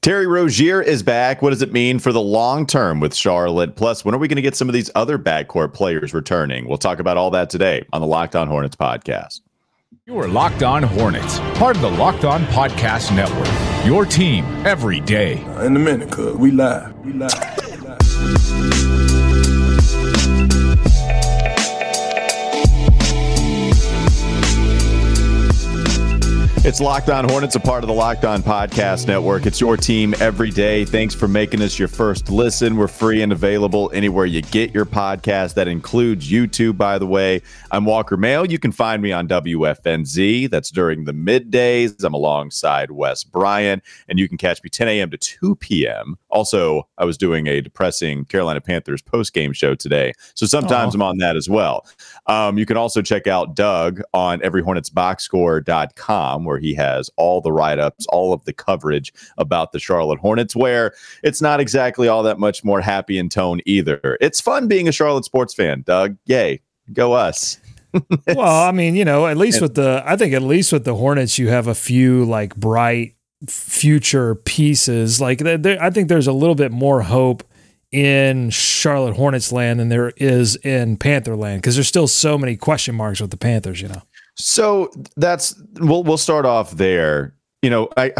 Terry Rozier is back. What does it mean for the long term with Charlotte? Plus, when are we going to get some of these other backcourt players returning? We'll talk about all that today on the Locked On Hornets podcast. You are Locked On Hornets, part of the Locked On Podcast Network. Your team every day. In a minute, cuz we live. We live. We live. It's Locked On Hornets, a part of the Locked On Podcast Network. It's your team every day. Thanks for making us your first listen. We're free and available anywhere you get your podcast. That includes YouTube, by the way. I'm Walker Mail. You can find me on WFNZ. That's during the middays. I'm alongside Wes Bryan, and you can catch me 10 a.m. to 2 p.m. Also, I was doing a depressing Carolina Panthers post game show today. So sometimes I'm on that as well. Um, you can also check out Doug on everyhornetsboxscore.com where he has all the write ups, all of the coverage about the Charlotte Hornets, where it's not exactly all that much more happy in tone either. It's fun being a Charlotte sports fan, Doug. Yay. Go us. well, I mean, you know, at least with the, I think at least with the Hornets, you have a few like bright future pieces. Like, I think there's a little bit more hope in Charlotte Hornets land than there is in Panther land because there's still so many question marks with the Panthers, you know. So that's we'll we'll start off there. You know, I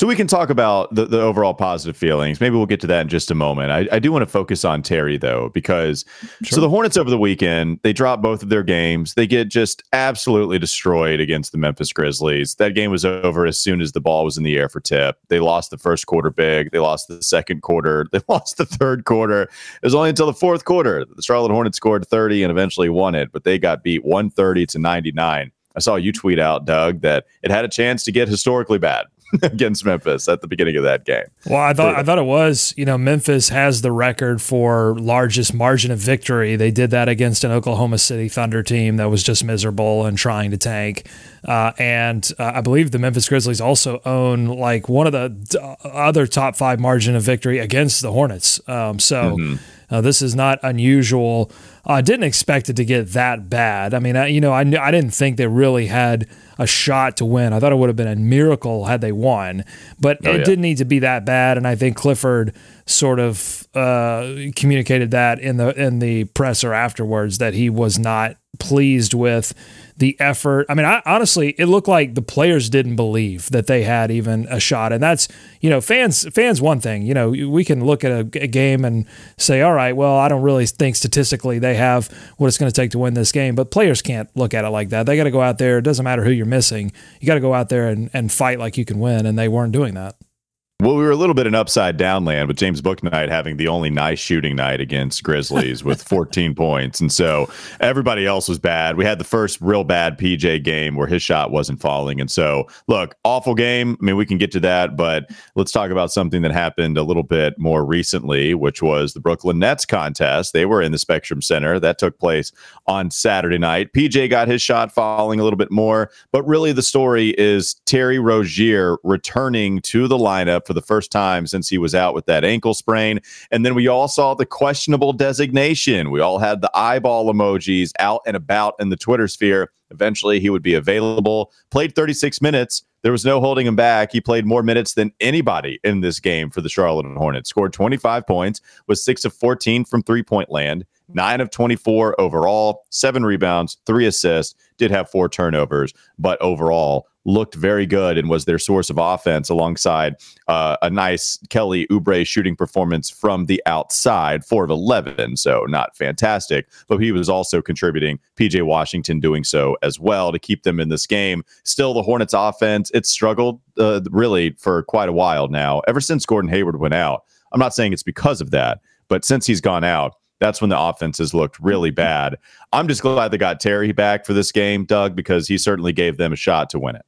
so we can talk about the, the overall positive feelings. Maybe we'll get to that in just a moment. I, I do want to focus on Terry though, because sure. so the Hornets over the weekend, they drop both of their games. They get just absolutely destroyed against the Memphis Grizzlies. That game was over as soon as the ball was in the air for tip. They lost the first quarter big. They lost the second quarter. They lost the third quarter. It was only until the fourth quarter the Charlotte Hornets scored 30 and eventually won it, but they got beat 130 to 99. I saw you tweet out, Doug, that it had a chance to get historically bad against Memphis at the beginning of that game. Well, I thought I thought it was, you know, Memphis has the record for largest margin of victory. They did that against an Oklahoma City Thunder team that was just miserable and trying to tank. Uh, and uh, I believe the Memphis Grizzlies also own like one of the other top five margin of victory against the Hornets. Um, so. Mm-hmm uh, this is not unusual. I uh, didn't expect it to get that bad. I mean, I, you know, I, I didn't think they really had a shot to win. I thought it would have been a miracle had they won, but oh, it yeah. didn't need to be that bad. And I think Clifford sort of uh, communicated that in the in the presser afterwards that he was not pleased with the effort. I mean, I, honestly, it looked like the players didn't believe that they had even a shot, and that's you know, fans. Fans, one thing, you know, we can look at a, a game and say, all right, well, I don't really think statistically they have what it's going to take to win this game, but players can't look at it like that. They got to go out there. It doesn't matter who you're missing. You got to go out there and, and fight like you can win, and they weren't doing that. Well, we were a little bit in upside down land with James Bouknight having the only nice shooting night against Grizzlies with 14 points. And so everybody else was bad. We had the first real bad PJ game where his shot wasn't falling. And so, look, awful game. I mean, we can get to that, but let's talk about something that happened a little bit more recently, which was the Brooklyn Nets contest. They were in the Spectrum Center. That took place on Saturday night. PJ got his shot falling a little bit more, but really the story is Terry Rozier returning to the lineup for the first time since he was out with that ankle sprain. And then we all saw the questionable designation. We all had the eyeball emojis out and about in the Twitter sphere. Eventually, he would be available. Played 36 minutes. There was no holding him back. He played more minutes than anybody in this game for the Charlotte Hornets. Scored 25 points, was 6 of 14 from three point land, 9 of 24 overall, 7 rebounds, 3 assists, did have 4 turnovers, but overall looked very good and was their source of offense alongside uh, a nice Kelly Oubre shooting performance from the outside, 4 of 11. So not fantastic, but he was also contributing. PJ Washington doing so as well to keep them in this game. Still, the Hornets offense, it's struggled uh, really for quite a while now, ever since Gordon Hayward went out. I'm not saying it's because of that, but since he's gone out, that's when the offense has looked really bad. I'm just glad they got Terry back for this game, Doug, because he certainly gave them a shot to win it.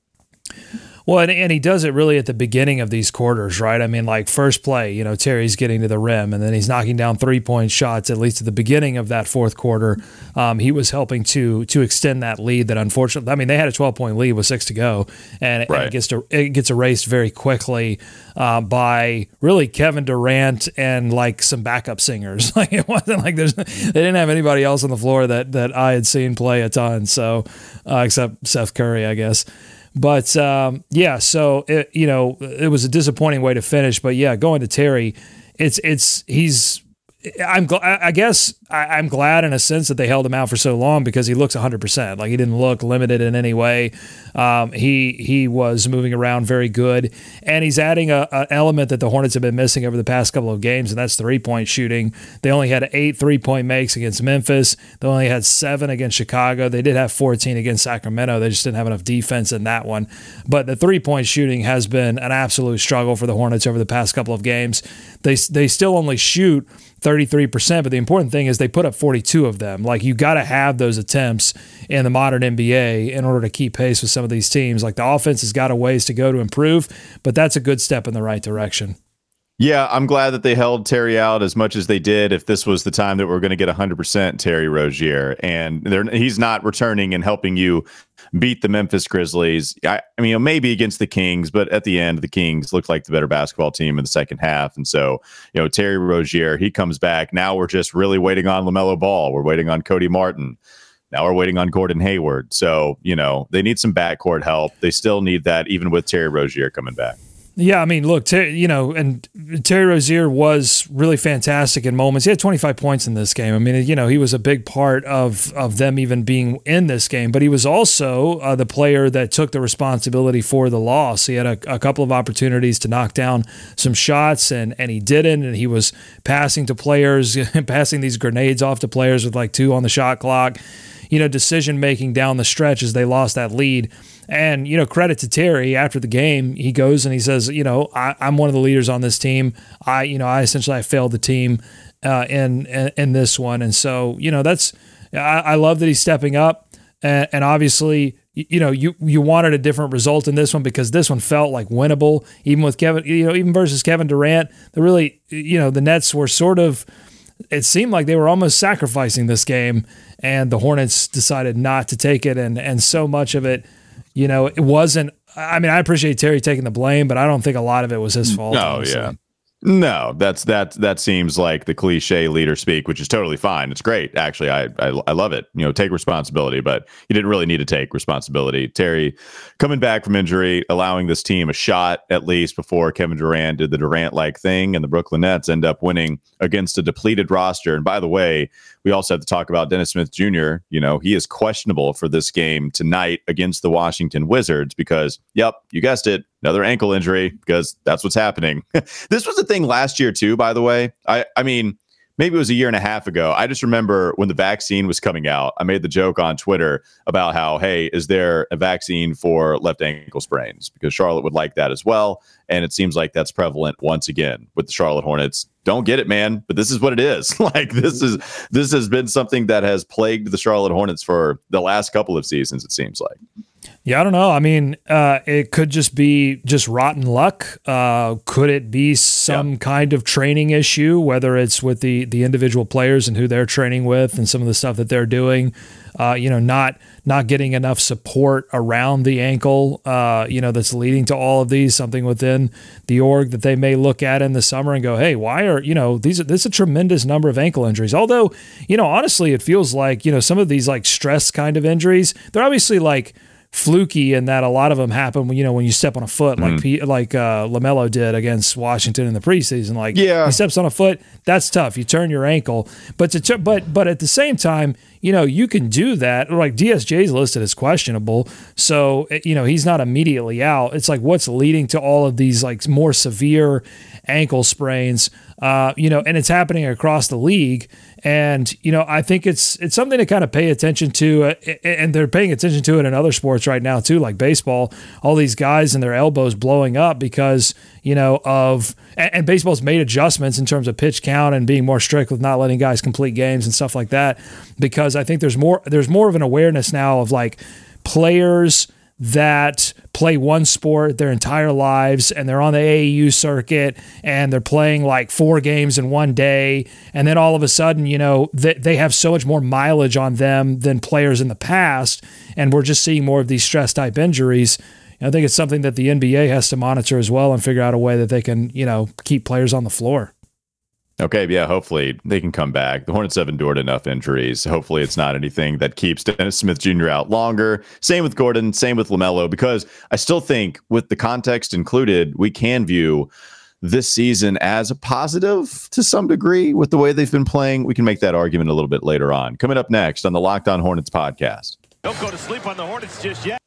Well, and, and he does it really at the beginning of these quarters, right? I mean, like first play, you know, Terry's getting to the rim and then he's knocking down three point shots, at least at the beginning of that fourth quarter. Um, he was helping to to extend that lead that unfortunately, I mean, they had a 12 point lead with six to go and, right. and it, gets to, it gets erased very quickly uh, by really Kevin Durant and like some backup singers. Like it wasn't like there's, they didn't have anybody else on the floor that, that I had seen play a ton. So, uh, except Seth Curry, I guess. But um, yeah, so it, you know, it was a disappointing way to finish. But yeah, going to Terry, it's it's he's I'm I guess I, am glad in a sense that they held him out for so long because he looks 100. percent Like he didn't look limited in any way. Um, he he was moving around very good, and he's adding a, a, element that the Hornets have been missing over the past couple of games, and that's three point shooting. They only had eight three point makes against Memphis. They only had seven against Chicago. They did have 14 against Sacramento. They just didn't have enough defense in that one. But the three point shooting has been an absolute struggle for the Hornets over the past couple of games. They they still only shoot 33%, but the important thing is they put up 42 of them. Like you got to have those attempts in the modern NBA in order to keep pace with some of these teams. Like the offense has got a ways to go to improve, but that's a good step in the right direction. Yeah, I'm glad that they held Terry out as much as they did. If this was the time that we're going to get 100% Terry Rozier, and he's not returning and helping you beat the Memphis Grizzlies. I, I, mean, maybe against the Kings, but at the end, the Kings looked like the better basketball team in the second half. And so, you know, Terry Rozier, he comes back. Now we're just really waiting on LaMelo Ball. We're waiting on Cody Martin. Now we're waiting on Gordon Hayward. So, you know, they need some backcourt help. They still need that, even with Terry Rozier coming back. Yeah, I mean, look, Ter- you know, and Terry Rozier was really fantastic in moments. He had 25 points in this game. I mean, you know, he was a big part of of them even being in this game, but he was also uh, the player that took the responsibility for the loss. He had a, a, couple of opportunities to knock down some shots, and and he didn't. And he was passing to players, passing these grenades off to players with like two on the shot clock. You know, decision making down the stretch as they lost that lead and, you know, credit to Terry after the game, he goes and he says, you know, I, am one of the leaders on this team. I, you know, I essentially I failed the team uh, in, in, in this one. And so, you know, that's I, I love that he's stepping up. And, and obviously, you know, you you wanted a different result in this one because this one felt like winnable, even with Kevin, you know, even versus Kevin Durant. The really, you know, the Nets were sort of. It seemed like they were almost sacrificing this game, and the Hornets decided not to take it, and and so much of it you know, it wasn't. I mean, I appreciate Terry taking the blame, but I don't think a lot of it was his mm, fault. No, honestly. yeah. No, that's that that seems like the cliche leader speak, which is totally fine. It's great, actually. I, I I love it. You know, take responsibility, but you didn't really need to take responsibility. Terry coming back from injury, allowing this team a shot at least before Kevin Durant did the Durant like thing, and the Brooklyn Nets end up winning against a depleted roster. And by the way, we also have to talk about Dennis Smith Jr. You know, he is questionable for this game tonight against the Washington Wizards because, yep, you guessed it, another ankle injury because that's what's happening. this was a thing last year too, by the way. I I mean, maybe it was a year and a half ago. I just remember when the vaccine was coming out, I made the joke on Twitter about how, hey, is there a vaccine for left ankle sprains? Because Charlotte would like that as well. And it seems like that's prevalent once again with the Charlotte Hornets don't get it, man. But this is what it is. like this is this has been something that has plagued the Charlotte Hornets for the last couple of seasons. It seems like. Yeah, I don't know. I mean, uh, it could just be just rotten luck. Uh, could it be some yeah. kind of training issue, whether it's with the the individual players and who they're training with, and some of the stuff that they're doing? Uh, you know, not not getting enough support around the ankle. Uh, you know, that's leading to all of these. Something within the org that they may look at in the summer and go, "Hey, why are you know these? This is a tremendous number of ankle injuries." Although, you know, honestly, it feels like you know some of these like stress kind of injuries. They're obviously like fluky and that a lot of them happen when you know when you step on a foot like mm. like uh, LaMelo did against Washington in the preseason. Like yeah, he steps on a foot, that's tough. You turn your ankle, but to but but at the same time, you know you can do that. Like DSJ is listed as questionable, so eh, you know he's not immediately out. It's like what's leading to all of these like more severe ankle sprains. Uh, you know, and it's happening across the league. And you know, I think it's it's something to kind of pay attention to, uh, and they're paying attention to it in other sports right now too, like baseball. All these guys and their elbows blowing up because you know of and, and baseball's made adjustments in terms of pitch count and being more strict with not letting guys complete games and stuff like that. Because I think there's more there's more of an awareness now of like players that play one sport their entire lives and they're on the AAU circuit and they're playing like four games in one day. And then all of a sudden you know they, they have so much more mileage on them than players in the past. And we're just seeing more of these stress type injuries. I think it's something that the NBA has to monitor as well and figure out a way that they can you know keep players on the floor Okay, yeah, hopefully they can come back. The Hornets have endured enough injuries. Hopefully it's not anything that keeps Dennis Smith Jr. out longer. Same with Gordon, same with LaMelo, because I still think, with the context included, we can view this season as a positive to some degree with the way they've been playing. We can make that argument a little bit later on. Coming up next on the Locked On Hornets podcast. Don't go to sleep on the Hornets just yet.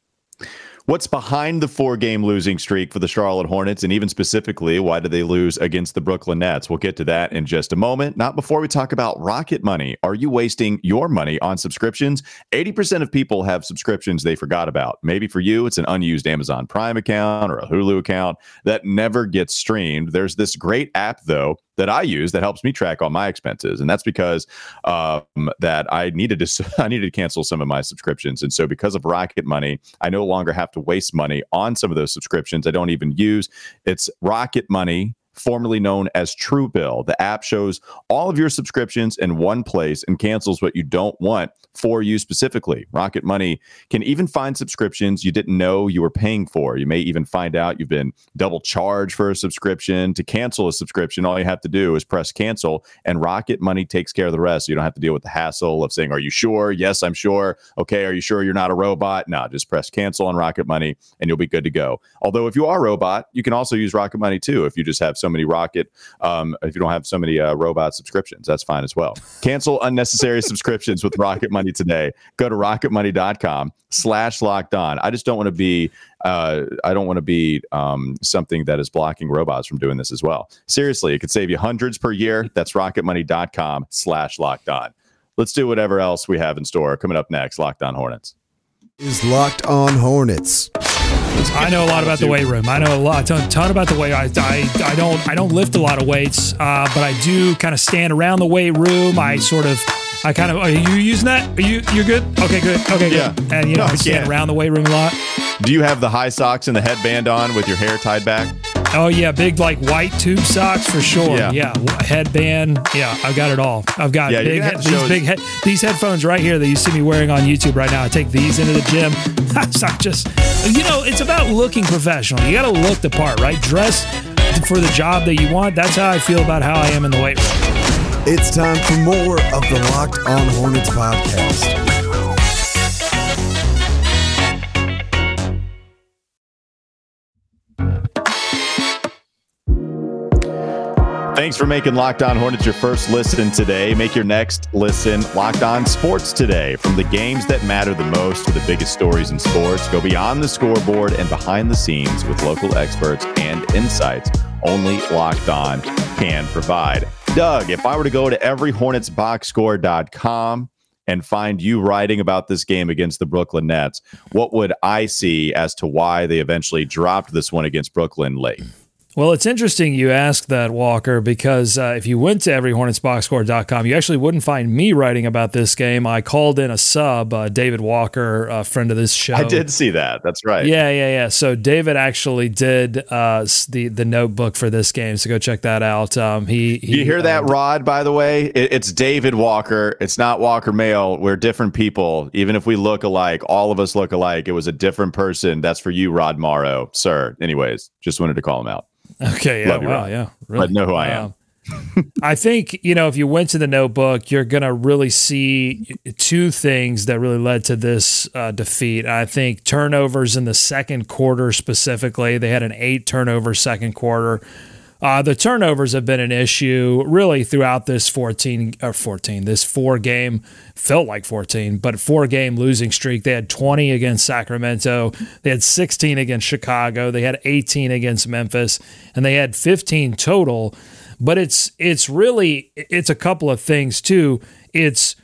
What's behind the four game losing streak for the Charlotte Hornets? And even specifically, why did they lose against the Brooklyn Nets? We'll get to that in just a moment. Not before we talk about Rocket Money. Are you wasting your money on subscriptions? 80% of people have subscriptions they forgot about. Maybe for you, it's an unused Amazon Prime account or a Hulu account that never gets streamed. There's this great app, though, that I use that helps me track all my expenses, and that's because um, that I needed to I needed to cancel some of my subscriptions, and so because of Rocket Money, I no longer have to waste money on some of those subscriptions I don't even use. It's Rocket Money formerly known as Truebill. The app shows all of your subscriptions in one place and cancels what you don't want for you specifically. Rocket Money can even find subscriptions you didn't know you were paying for. You may even find out you've been double charged for a subscription. To cancel a subscription, all you have to do is press cancel, and Rocket Money takes care of the rest. So you don't have to deal with the hassle of saying, Are you sure? Yes, I'm sure. Okay, are you sure you're not a robot? No, just press cancel on Rocket Money and you'll be good to go. Although, if you are a robot, you can also use Rocket Money too if you just have so many Rocket, um, if you don't have so many uh, robot subscriptions, that's fine as well. Cancel unnecessary subscriptions with Rocket Money today. Go to rocketmoney.com slash locked on. I just don't want to be uh, I don't want to be um, something that is blocking robots from doing this as well. Seriously, it could save you hundreds per year. That's rocketmoney.com slash locked on. Let's do whatever else we have in store. Coming up next, Locked On Hornets. Is Locked On Hornets. I know a lot about the weight room. I know a lot, ton, ton about the weight. I, I, I don't I don't lift a lot of weights, uh, but I do kind of stand around the weight room. I sort of I kind of are you using that? Are you you're good? Okay, good. Okay, Yeah. good. And you know No, I stand yeah. around the weight room a lot. Do you have the high socks and the headband on with your hair tied back? Oh yeah, big like white tube socks for sure. Yeah. Yeah, headband. Yeah, I've got it all. I've got Yeah, big gonna head, these big head, these headphones right here that you see me wearing on YouTube right now. I take these into the gym. so I just you know, it's about looking professional. You got to look the part, right? Dress for the job that you want. That's how I feel about how I am in the weight room. It's time for more of the Locked On Hornets podcast. Thanks for making Locked On Hornets your first listen today. Make your next listen Locked On Sports today. From the games that matter the most to the biggest stories in sports, go beyond the scoreboard and behind the scenes with local experts and insights only Locked On can provide. Doug, if I were to go to everyhornetsboxscore.com and find you writing about this game against the Brooklyn Nets, what would I see as to why they eventually dropped this one against Brooklyn late? Well, it's interesting you ask that, Walker, because uh, if you went to everyhornetsboxscore.com, you actually wouldn't find me writing about this game. I called in a sub, uh, David Walker, a friend of this show. I did see that. That's right. Yeah, yeah, yeah. So David actually did uh, the the notebook for this game. So go check that out. Um, he, he you hear that, uh, Rod? By the way, it, it's David Walker. It's not Walker Mail. We're different people. Even if we look alike, all of us look alike. It was a different person. That's for you, Rod Morrow, sir. Anyways, just wanted to call him out. Okay, yeah, Love wow, yeah, But know who I am. Um, I think you know if you went to the notebook, you're gonna really see two things that really led to this uh, defeat. I think turnovers in the second quarter specifically. They had an eight turnover second quarter. Uh, the turnovers have been an issue really throughout this 14 or 14, this four game, felt like 14, but four game losing streak. They had 20 against Sacramento, they had 16 against Chicago, they had 18 against Memphis, and they had 15 total. But it's it's really it's a couple of things too. It's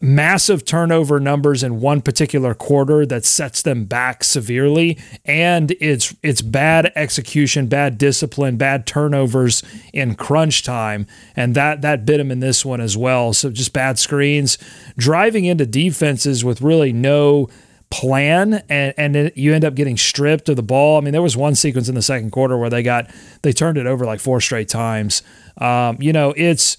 massive turnover numbers in one particular quarter that sets them back severely. And it's it's bad execution bad discipline bad turnovers in crunch time. And that that bit them in this one as well. So just bad screens. Driving into defenses with really no plan and and it, you end up getting stripped of the ball. I mean there was one sequence in the second quarter where they got they turned it over like four straight times. Um, you know it's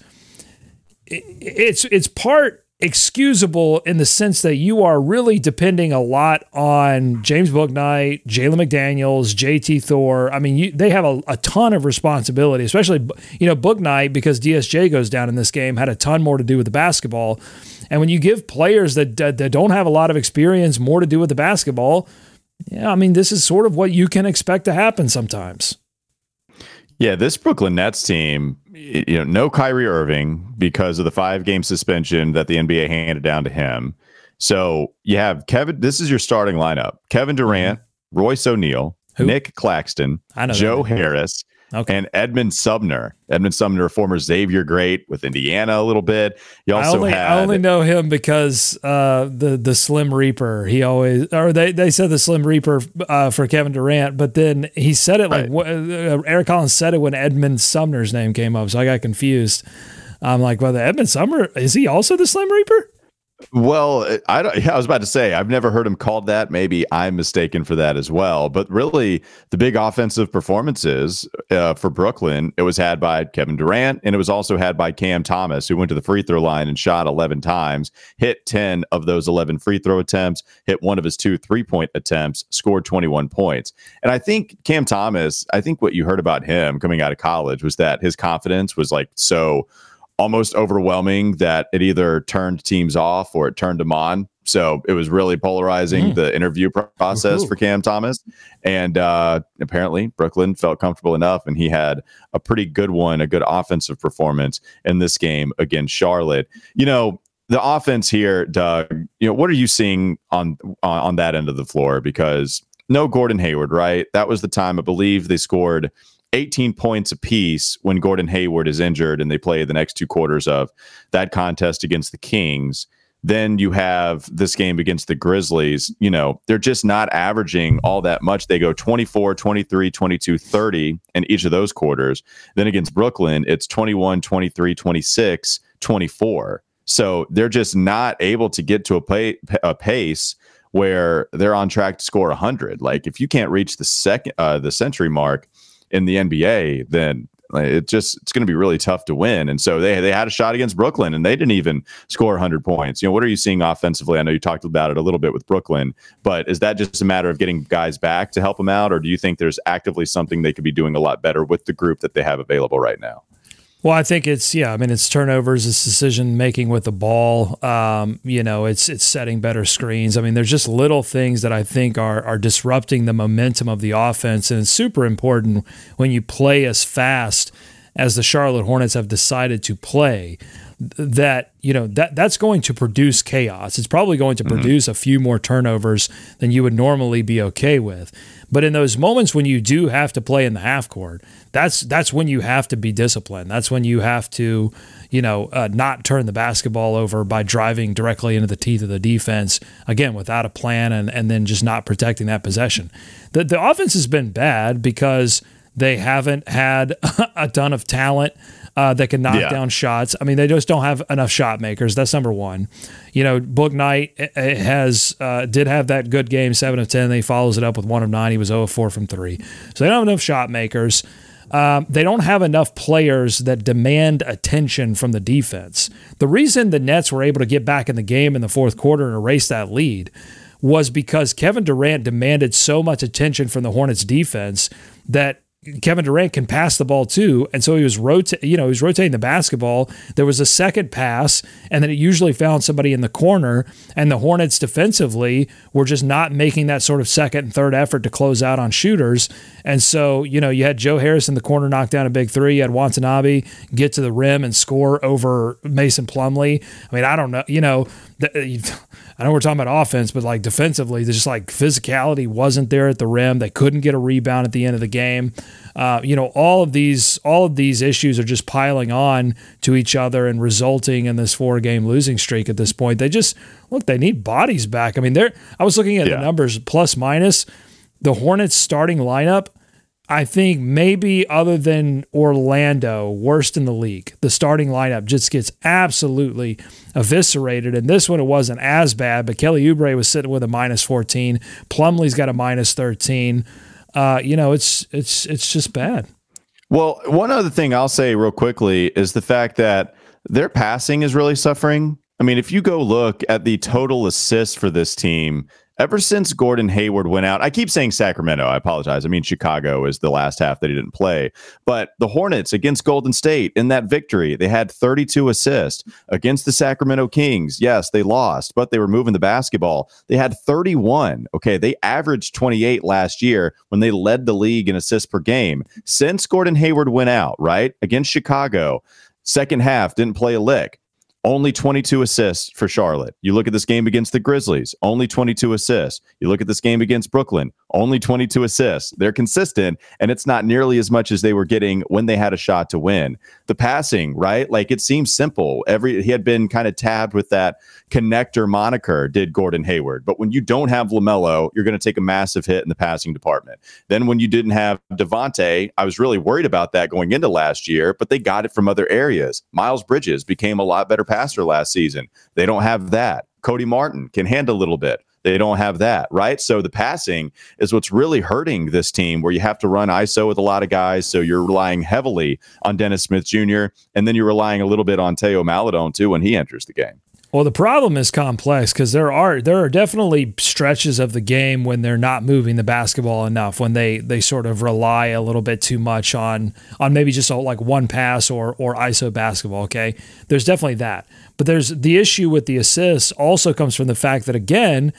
it's it's part excusable in the sense that you are really depending a lot on James Bouknight, Jalen McDaniels, JT Thor. I mean, you, they have a, a, ton of responsibility, especially, you know, Bouknight, because DSJ goes down in this game, had a ton more to do with the basketball. And when you give players that, that, that don't have a lot of experience more to do with the basketball, yeah, I mean, this is sort of what you can expect to happen sometimes. Yeah, this Brooklyn Nets team, you know, no Kyrie Irving because of the five game suspension that the NBA handed down to him. So you have Kevin, this is your starting lineup Kevin Durant, mm-hmm. Royce O'Neale, Nic Claxton, Joe Harris, Okay. And Edmund Sumner. Edmund Sumner, former Xavier great with Indiana a little bit. You also I only, had, I only know him because uh, the the Slim Reaper. He always or they, they said the Slim Reaper uh, for Kevin Durant, but then he said it like right. uh, Eric Collins said it when Edmund Sumner's name came up, so I got confused. I'm like, well, the Edmund Sumner is he also the Slim Reaper? Well, I don't. Yeah, I was about to say I've never heard him called that. Maybe I'm mistaken for that as well. But really, the big offensive performances uh, for Brooklyn it was had by Kevin Durant, and it was also had by Cam Thomas, who went to the free throw line and shot 11 times, hit 10 of those 11 free throw attempts, hit one of his two three point attempts, scored 21 points. And I think Cam Thomas, I think what you heard about him coming out of college was that his confidence was like so almost overwhelming that it either turned teams off or it turned them on. So it was really polarizing mm. the interview process for Cam Thomas. And uh, apparently, Brooklyn felt comfortable enough, and he had a pretty good one, a good offensive performance in this game against Charlotte. You know, the offense here, Doug. You know, what are you seeing on, on that end of the floor? Because no Gordon Hayward, right? That was the time I believe they scored 18 points apiece when Gordon Hayward is injured and they play the next two quarters of that contest against the Kings. Then you have this game against the Grizzlies. You know, they're just not averaging all that much. They go 24, 23, 22, 30 in each of those quarters. Then against Brooklyn, it's 21, 23, 26, 24. So they're just not able to get to a, play, a pace where they're on track to score 100. Like if you can't reach the second uh, the century mark, in the NBA, then it just it's going to be really tough to win. And so they they had a shot against Brooklyn and they didn't even score 100 points. You know, what are you seeing offensively? I know you talked about it a little bit with Brooklyn, but is that just a matter of getting guys back to help them out or do you think there's actively something they could be doing a lot better with the group that they have available right now? Well, I think it's yeah. I mean, it's turnovers, it's decision making with the ball. Um, you know, it's it's setting better screens. I mean, there's just little things that I think are are disrupting the momentum of the offense, and it's super important when you play as fast as the Charlotte Hornets have decided to play. That you know that that's going to produce chaos. It's probably going to mm-hmm. produce a few more turnovers than you would normally be okay with. But in those moments when you do have to play in the half court, that's that's when you have to be disciplined. That's when you have to, you know, uh, not turn the basketball over by driving directly into the teeth of the defense again without a plan and and then just not protecting that possession. The the offense has been bad because they haven't had a ton of talent uh, that can knock yeah. down shots. I mean, they just don't have enough shot makers. That's number one. You know, Bouknight eh, eh, has uh, did have that good game, seven of ten. He follows it up with one of nine. He was zero of four from three. So they don't have enough shot makers. Um, they don't have enough players that demand attention from the defense. The reason the Nets were able to get back in the game in the fourth quarter and erase that lead was because Kevin Durant demanded so much attention from the Hornets defense that Kevin Durant can pass the ball too, and so he was rotating. You know, he was rotating the basketball. There was a second pass, and then it usually found somebody in the corner. And the Hornets defensively were just not making that sort of second and third effort to close out on shooters. And so, you know, you had Joe Harris in the corner knock down a big three. You had Watanabe get to the rim and score over Mason Plumlee. I mean, I don't know. You know, I know we're talking about offense, but like defensively, there's just like physicality wasn't there at the rim. They couldn't get a rebound at the end of the game. Uh, you know, all of these all of these issues are just piling on to each other and resulting in this four game losing streak at this point. They just look, they need bodies back. I mean, they're I was looking at yeah. the numbers plus minus. The Hornets starting lineup I think maybe other than Orlando, worst in the league. The starting lineup just gets absolutely eviscerated. And this one, it wasn't as bad, but Kelly Oubre was sitting with a minus 14. Plumlee's got a minus 13. Uh, you know, it's it's it's just bad. Well, one other thing I'll say real quickly is the fact that their passing is really suffering. I mean, if you go look at the total assists for this team, ever since Gordon Hayward went out, I keep saying Sacramento. I apologize. I mean, Chicago is the last half that he didn't play. But the Hornets against Golden State in that victory, they had 32 assists against the Sacramento Kings. Yes, they lost, but they were moving the basketball. They had 31. Okay. They averaged 28 last year when they led the league in assists per game. Since Gordon Hayward went out, right, against Chicago, second half didn't play a lick only 22 assists for Charlotte. You look at this game against the Grizzlies, only 22 assists. You look at this game against Brooklyn, only 22 assists. They're consistent, and it's not nearly as much as they were getting when they had a shot to win. The passing, right? Like it seems simple. Every he had been kind of tabbed with that connector moniker, did Gordon Hayward. But when you don't have LaMelo, you're going to take a massive hit in the passing department. Then when you didn't have Devonte, I was really worried about that going into last year, but they got it from other areas. Miles Bridges became a lot better passer last season. They don't have that. Cody Martin can handle a little bit. They don't have that, right? So the passing is what's really hurting this team where you have to run ISO with a lot of guys. So you're relying heavily on Dennis Smith Jr. And then you're relying a little bit on Teo Maledon too when he enters the game. Well, the problem is complex because there are there are definitely stretches of the game when they're not moving the basketball enough, when they they sort of rely a little bit too much on on maybe just a, like one pass or or ISO basketball. Okay, there's definitely that, but there's the issue with the assists also comes from the fact that again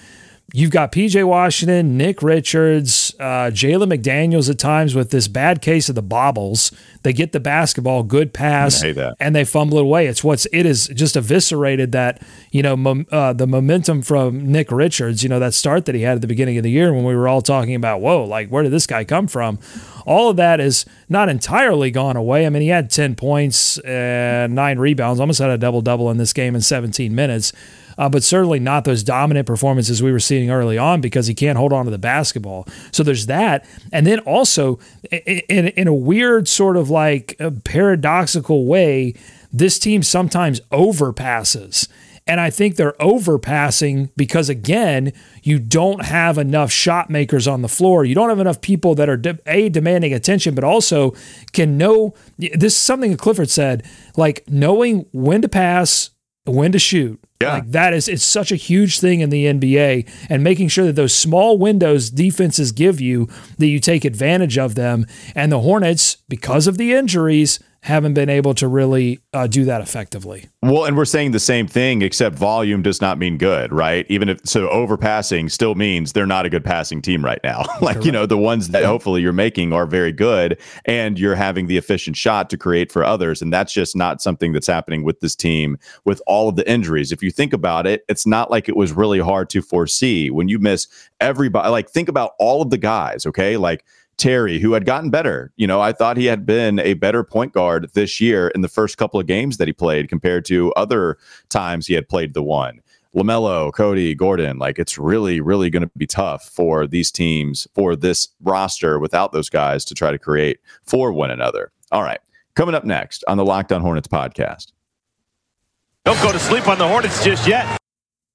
You've got PJ Washington, Nick Richards, uh, Jalen McDaniels at times with this bad case of the bobbles. They get the basketball, good pass, and they fumble it away. It's what's it is just eviscerated that you know mom, uh, the momentum from Nick Richards. You know that start that he had at the beginning of the year when we were all talking about, whoa, like where did this guy come from? All of that is not entirely gone away. I mean, he had ten points and nine rebounds, almost had a double double in this game in 17 minutes uh, but certainly not those dominant performances we were seeing early on because he can't hold on to the basketball. So there's that. And then also, in, in a weird sort of like paradoxical way, this team sometimes overpasses. And I think they're overpassing because, again, you don't have enough shot makers on the floor. You don't have enough people that are, A, demanding attention, but also can know. This is something that Clifford said like knowing when to pass, when to shoot. Yeah. Like that is it's such a huge thing in the NBA and making sure that those small windows defenses give you that you take advantage of them and the Hornets because of the injuries haven't been able to really uh, do that effectively. Well, and we're saying the same thing, except volume does not mean good, right? Even if so, overpassing still means they're not a good passing team right now. like, Correct. you know, the ones that hopefully you're making are very good and you're having the efficient shot to create for others. And that's just not something that's happening with this team with all of the injuries. If you think about it, it's not like it was really hard to foresee when you miss everybody. Like, think about all of the guys, okay? Like, Terry, who had gotten better. You know, I thought he had been a better point guard this year in the first couple of games that he played compared to other times he had played the one. LaMelo, Cody, Gordon, like it's really, really going to be tough for these teams, for this roster without those guys to try to create for one another. All right. Coming up next on the Locked On Hornets podcast. Don't go to sleep on the Hornets just yet.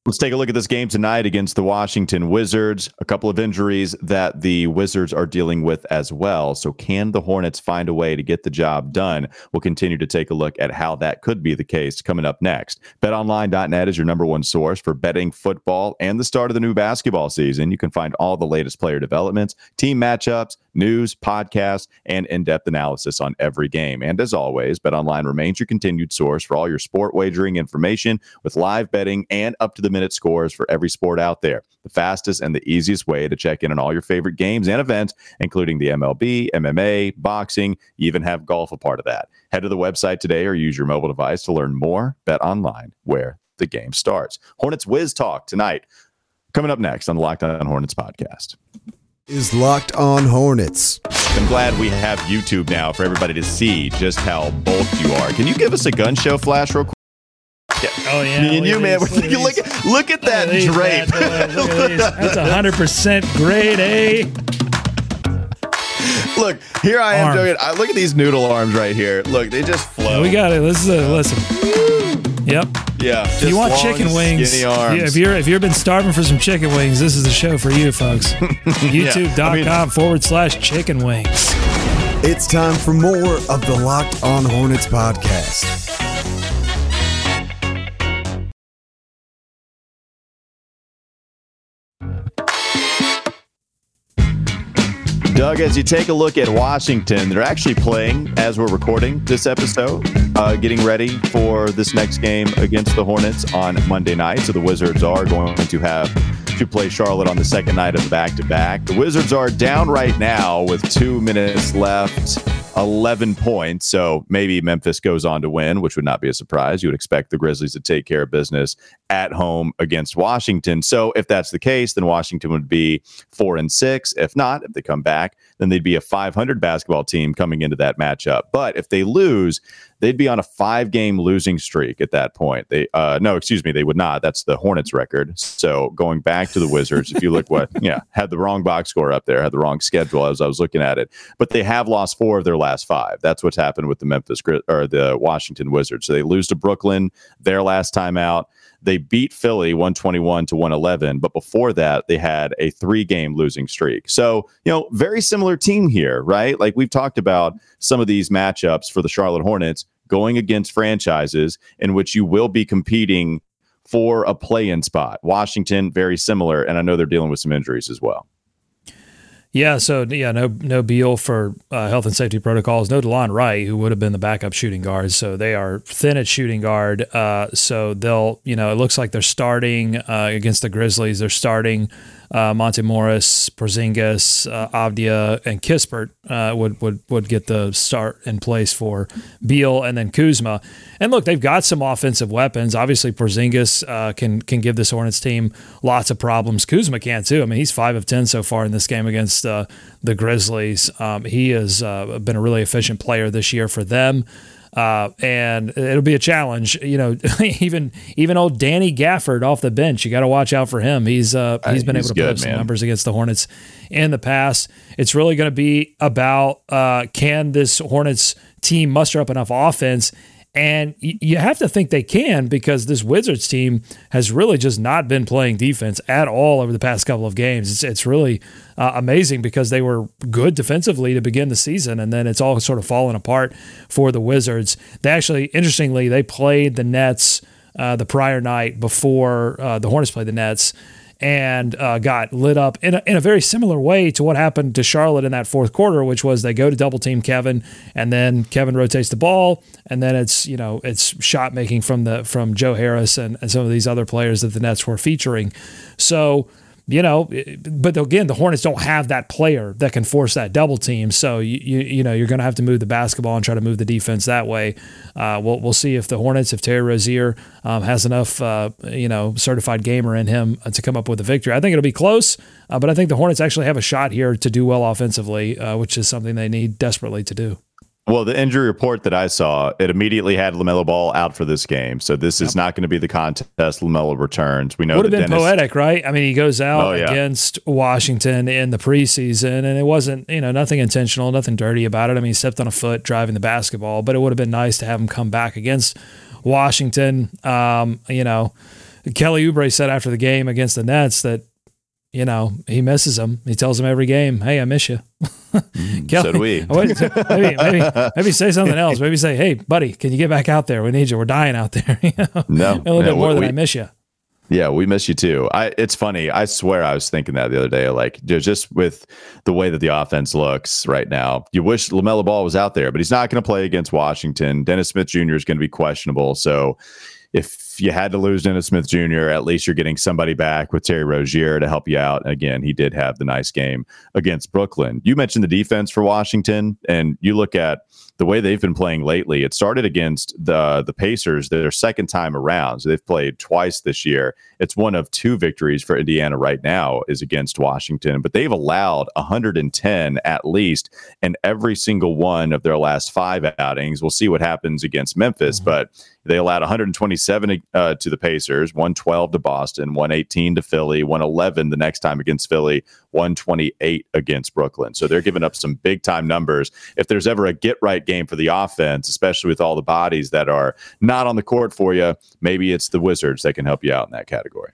Let's take a look at this game tonight against the Washington Wizards. A couple of injuries that the Wizards are dealing with as well. So, can the Hornets find a way to get the job done? We'll continue to take a look at how that could be the case coming up next. BetOnline.net is your number one source for betting football and the start of the new basketball season. You can find all the latest player developments, team matchups, news, podcasts, and in depth analysis on every game. And as always, BetOnline remains your continued source for all your sport wagering information with live betting and up to the minute scores for every sport out there. The fastest and the easiest way to check in on all your favorite games and events, including the MLB, MMA, boxing, you even have golf a part of that. Head to the website today or use your mobile device to learn more. Bet online where the game starts. Hornets Whiz Talk tonight. Coming up next on the Locked On Hornets podcast is Locked On Hornets. I'm glad we have YouTube now for everybody to see just how bulked you are. Can you give us a gun show flash real quick? Yeah. Oh yeah, me and you, man. Look, look, at, look at that look drape. That's hundred percent grade A. Look, here I am doing it. I look at these noodle arms right here. Look, they just flow. We got it. This is a listen. Yep. Yeah. If you want chicken wings, if you're if you've been starving for some chicken wings, this is the show for you, folks. YouTube.com yeah, I mean, forward slash chicken wings. It's time for more of the Locked On Hornets podcast. Doug, as you take a look at Washington, they're actually playing as we're recording this episode, uh, getting ready for this next game against the Hornets on Monday night. So the Wizards are going to have to play Charlotte on the second night of the back to back. The Wizards are down right now with two minutes left. 11 points. So maybe Memphis goes on to win, which would not be a surprise. You would expect the Grizzlies to take care of business at home against Washington. So if that's the case, then Washington would be four and six. If not, if they come back, then they'd be a 500 basketball team coming into that matchup. But if they lose, they'd be on a five game losing streak at that point. They uh no, excuse me, they would not. That's the Hornets record. So going back to the Wizards, if you look what yeah, had the wrong box score up there, had the wrong schedule as I was looking at it. But they have lost four of their last five. That's what's happened with the Memphis or the Washington Wizards. So they lose to Brooklyn their last time out. They beat Philly 121 to 111, but before that, they had a three game losing streak. So, you know, very similar team here, right? Like we've talked about some of these matchups for the Charlotte Hornets going against franchises in which you will be competing for a play in spot. Washington, very similar. And I know they're dealing with some injuries as well. Yeah, so yeah, no no Beal for uh, health and safety protocols. No Delon Wright, who would have been the backup shooting guard. So they are thin at shooting guard. Uh, so they'll, you know, it looks like they're starting uh, against the Grizzlies. They're starting uh, Monte Morris, Porzingis, uh, Avdija, and Kispert uh, would would would get the start in place for Beal and then Kuzma. And look, they've got some offensive weapons. Obviously, Porzingis can can give this Hornets team lots of problems. Kuzma can too. I mean, he's five of ten so far in this game against uh, the Grizzlies. Um, he has uh, been a really efficient player this year for them. Uh, and it'll be a challenge. You know, even even old Danny Gafford off the bench, you got to watch out for him. He's uh, he's been he's able to good, put up some numbers against the Hornets in the past. It's really going to be about uh, can this Hornets team muster up enough offense and you have to think they can because this Wizards team has really just not been playing defense at all over the past couple of games. It's, it's really uh, amazing because they were good defensively to begin the season, and then it's all sort of fallen apart for the Wizards. They actually, interestingly, they played the Nets uh, the prior night before uh, the Hornets played the Nets and uh, got lit up in a, in a very similar way to what happened to Charlotte in that fourth quarter, which was they go to double team Kevin, and then Kevin rotates the ball, and then it's you know it's shot making from the from Joe Harris and, and some of these other players that the Nets were featuring. So you know, but again, the Hornets don't have that player that can force that double team. So you you, you know you're going to have to move the basketball and try to move the defense that way. Uh, we'll we'll see if the Hornets, if Terry Rozier um, has enough, uh, you know, certified gamer in him to come up with a victory. I think it'll be close, uh, but I think the Hornets actually have a shot here to do well offensively, uh, which is something they need desperately to do. Well, the injury report that I saw, it immediately had LaMelo Ball out for this game. So this is not going to be the contest. LaMelo returns. We know would have been Dennis, poetic, right? I mean, he goes out oh, yeah. against Washington in the preseason, and it wasn't, you know, nothing intentional, nothing dirty about it. I mean, he stepped on a foot driving the basketball, but it would have been nice to have him come back against Washington. Um, you know, Kelly Oubre said after the game against the Nets that you know, he misses him. He tells him every game, "Hey, I miss you." Mm, Kelly, so do we. maybe, maybe, maybe say something else. Maybe say, "Hey, buddy, can you get back out there? We need you. We're dying out there." you know? No, a little bit more we, than I miss you. Yeah, we miss you too. I it's funny. I swear I was thinking that the other day. Like just with the way that the offense looks right now, you wish LaMelo Ball was out there, but he's not going to play against Washington. Dennis Smith Jr. is going to be questionable. So if you had to lose Dennis Smith Jr., at least you're getting somebody back with Terry Rozier to help you out. Again, he did have the nice game against Brooklyn. You mentioned the defense for Washington, and you look at the way they've been playing lately. It started against the the Pacers their second time around. So they've played twice this year. It's one of two victories for Indiana right now is against Washington, but they've allowed 110 at least in every single one of their last five outings. We'll see what happens against Memphis, mm-hmm. but they allowed 127 uh, to the Pacers, 112 to Boston, 118 to Philly, 111 the next time against Philly, 128 against Brooklyn. So they're giving up some big time numbers. If there's ever a get right game for the offense, especially with all the bodies that are not on the court for you, maybe it's the Wizards that can help you out in that category.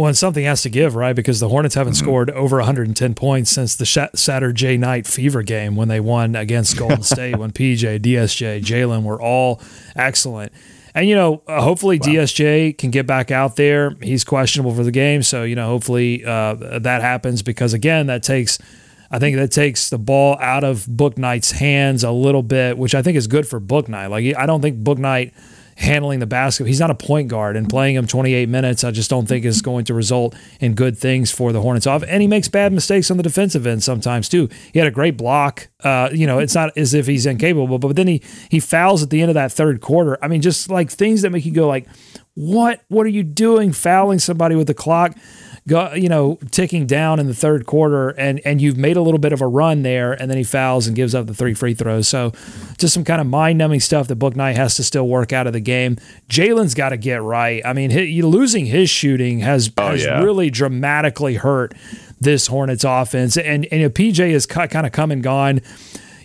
Well, and something has to give, right? Because the Hornets haven't mm-hmm. scored over 110 points since the Saturday night fever game when they won against Golden State, when PJ, DSJ, Jalen were all excellent. And you know, uh, hopefully wow. DSJ can get back out there. He's questionable for the game, so you know, hopefully uh, that happens because again, that takes I think that takes the ball out of Bouknight's hands a little bit, which I think is good for Bouknight. Like I don't think Bouknight handling the basketball. He's not a point guard, and playing him 28 minutes, I just don't think is going to result in good things for the Hornets off. And he makes bad mistakes on the defensive end sometimes too. He had a great block. Uh, you know, it's not as if he's incapable, but then he he fouls at the end of that third quarter. I mean, just like things that make you go like, what? What are you doing? Fouling somebody with the clock? Go, you know, ticking down in the third quarter, and and you've made a little bit of a run there, and then he fouls and gives up the three free throws. So, just some kind of mind numbing stuff that Bouknight has to still work out of the game. Jalen's got to get right. I mean, he, losing his shooting has oh, has yeah. really dramatically hurt this Hornets offense, and and you know, PJ has kind of come and gone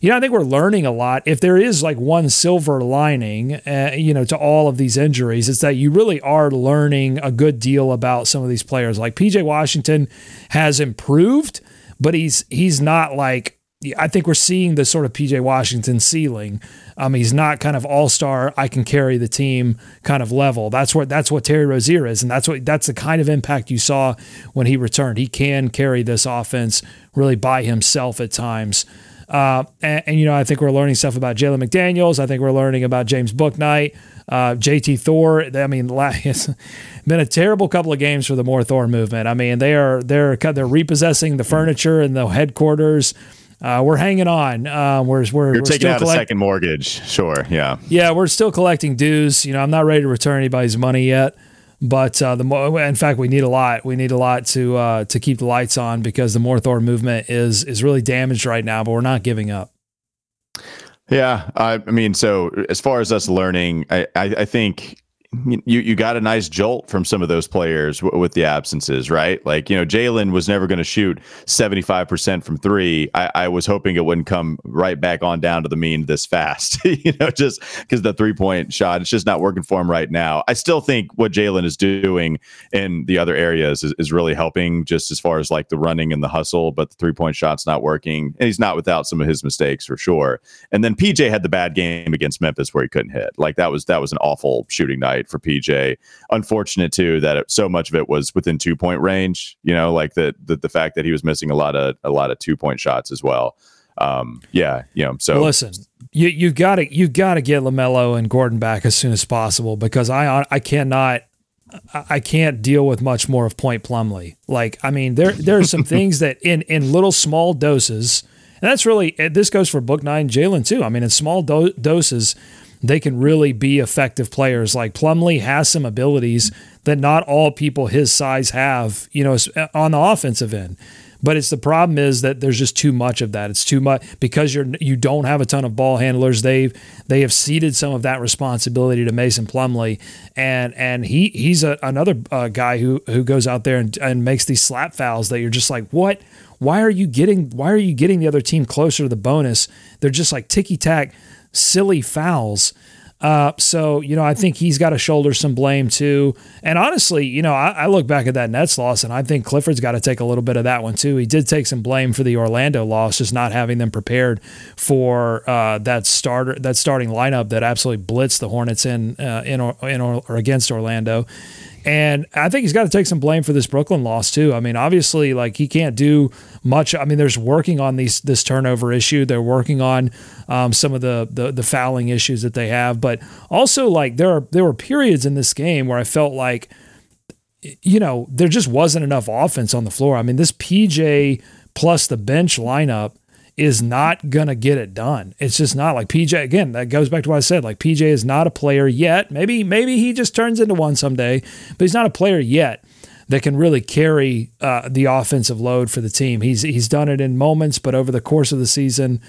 you know, I think we're learning a lot. If there is like one silver lining, uh, you know, to all of these injuries, it's that you really are learning a good deal about some of these players. Like PJ Washington has improved, but he's he's not like I think we're seeing the sort of PJ Washington ceiling. Um, he's not kind of all star. I can carry the team kind of level. That's what that's what Terry Rozier is, and that's what that's the kind of impact you saw when he returned. He can carry this offense really by himself at times. Uh, and, and, you know, I think we're learning stuff about Jalen McDaniels. I think we're learning about James Bouknight, uh, JT Thor. I mean, it's been a terrible couple of games for the More Thor movement. I mean, they are they're they're repossessing the furniture and the headquarters. Uh, we're hanging on. Uh, we're we're, You're we're taking out collect- a second mortgage. Sure. Yeah. Yeah, we're still collecting dues. You know, I'm not ready to return anybody's money yet. But uh, the more, in fact, we need a lot. We need a lot to uh, to keep the lights on because the More Thor movement is is really damaged right now. But we're not giving up. Yeah, I, I mean, so as far as us learning, I, I, I think you you got a nice jolt from some of those players w- with the absences, right? Like you know, Jalen was never going to shoot seventy five percent from three. I, I, was hoping it wouldn't come right back on down to the mean this fast, you know, just because the three point shot it's just not working for him right now. I still think what Jalen is doing in the other areas is, is really helping, just as far as like the running and the hustle, but the three point shot's not working, and he's not without some of his mistakes for sure. And then PJ had the bad game against Memphis where he couldn't hit. Like that was that was an awful shooting night for PJ. Unfortunate too that it, so much of it was within two point range. You know, like the, the the fact that he was missing a lot of a lot of two point shots as well. Um, yeah, you know. So listen, you you got to you got to get LaMelo and Gordon back as soon as possible because I I cannot I can't deal with much more of Point Plumlee. Like, I mean, there there are some things that in in little small doses, and that's really this goes for Bouknight, Jalen too. I mean, in small do- doses, they can really be effective players. Like Plumlee has some abilities that not all people his size have, you know, on the offensive end. But it's the problem is that there's just too much of that. It's too much because you're you don't have a ton of ball handlers. They've they have ceded some of that responsibility to Mason Plumlee, and and he he's a, another uh, guy who who goes out there and, and makes these slap fouls that you're just like what. Why are you getting why are you getting the other team closer to the bonus? They're just like ticky tack silly fouls. Uh, so, you know, I think he's got to shoulder some blame too. And honestly, you know, I, I, look back at that Nets loss and I think Clifford's got to take a little bit of that one too. He did take some blame for the Orlando loss, just not having them prepared for uh, that starter, that starting lineup that absolutely blitzed the Hornets in, uh, in, in or against Orlando. And I think he's got to take some blame for this Brooklyn loss too. I mean, obviously, like he can't do much. I mean, there's working on these this turnover issue. They're working on um, some of the, the the fouling issues that they have, but also like there are there were periods in this game where I felt like, you know, there just wasn't enough offense on the floor. I mean, this PJ plus the bench lineup is not going to get it done. It's just not like PJ again, that goes back to what I said. Like PJ is not a player yet. Maybe maybe he just turns into one someday, but he's not a player yet that can really carry uh, the offensive load for the team. He's he's done it in moments, but over the course of the season,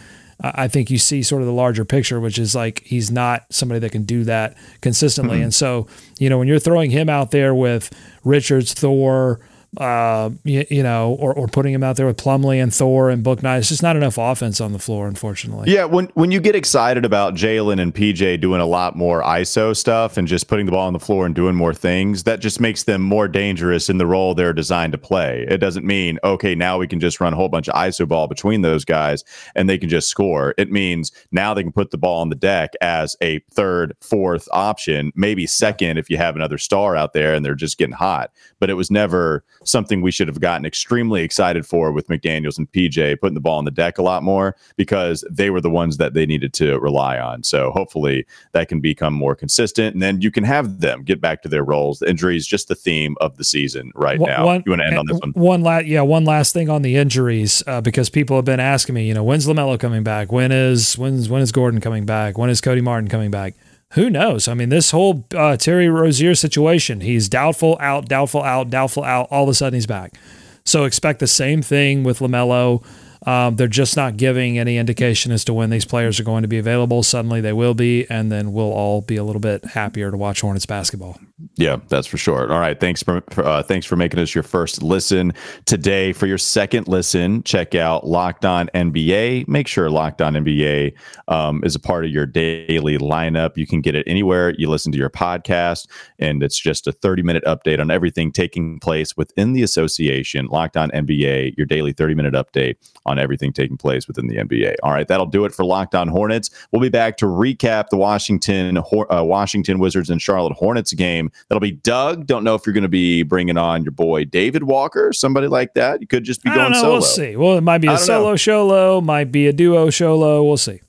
uh, I think you see sort of the larger picture, which is like he's not somebody that can do that consistently. Mm-hmm. And so, you know, when you're throwing him out there with Richards, Thor, uh, you, you, know, or, or putting him out there with Plumlee and Thor and Book Bouknight. It's just not enough offense on the floor, unfortunately. Yeah, when when you get excited about Jalen and PJ doing a lot more ISO stuff and just putting the ball on the floor and doing more things, that just makes them more dangerous in the role they're designed to play. It doesn't mean okay, now we can just run a whole bunch of ISO ball between those guys and they can just score. It means now they can put the ball on the deck as a third, fourth option, maybe second if you have another star out there and they're just getting hot. But it was never something we should have gotten extremely excited for with McDaniels and PJ putting the ball on the deck a lot more because they were the ones that they needed to rely on. So hopefully that can become more consistent, and then you can have them get back to their roles. The injury is just the theme of the season right One- now. one- you want to end on this one? One last, yeah, one last thing on the injuries uh, because people have been asking me, you know, when's LaMelo coming back? When is when's when is Gordon coming back? When is Cody Martin coming back? Who knows? I mean, this whole uh, Terry Rozier situation, he's doubtful out, doubtful out, doubtful out. All of a sudden, he's back. So expect the same thing with LaMelo. Um, they're just not giving any indication as to when these players are going to be available. Suddenly, they will be, and then we'll all be a little bit happier to watch Hornets basketball. Yeah, that's for sure. All right, thanks for uh, thanks for making us your first listen today. For your second listen, check out Locked On NBA. Make sure Locked On NBA um, is a part of your daily lineup. You can get it anywhere you listen to your podcast, and it's just a thirty minute update on everything taking place within the association. Locked On NBA, your daily thirty minute update on everything taking place within the NBA. All right, that'll do it for Locked On Hornets. We'll be back to recap the Washington uh, Washington Wizards and Charlotte Hornets game. That'll be Doug. Don't know if you're going to be bringing on your boy David Walker, somebody like that. You could just be I going don't know. solo. We'll see. Well, it might be a solo know. solo, might be a duo solo. We'll see.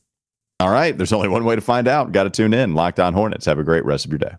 All right, there's only one way to find out. Got to tune in. Locked On Hornets. Have a great rest of your day.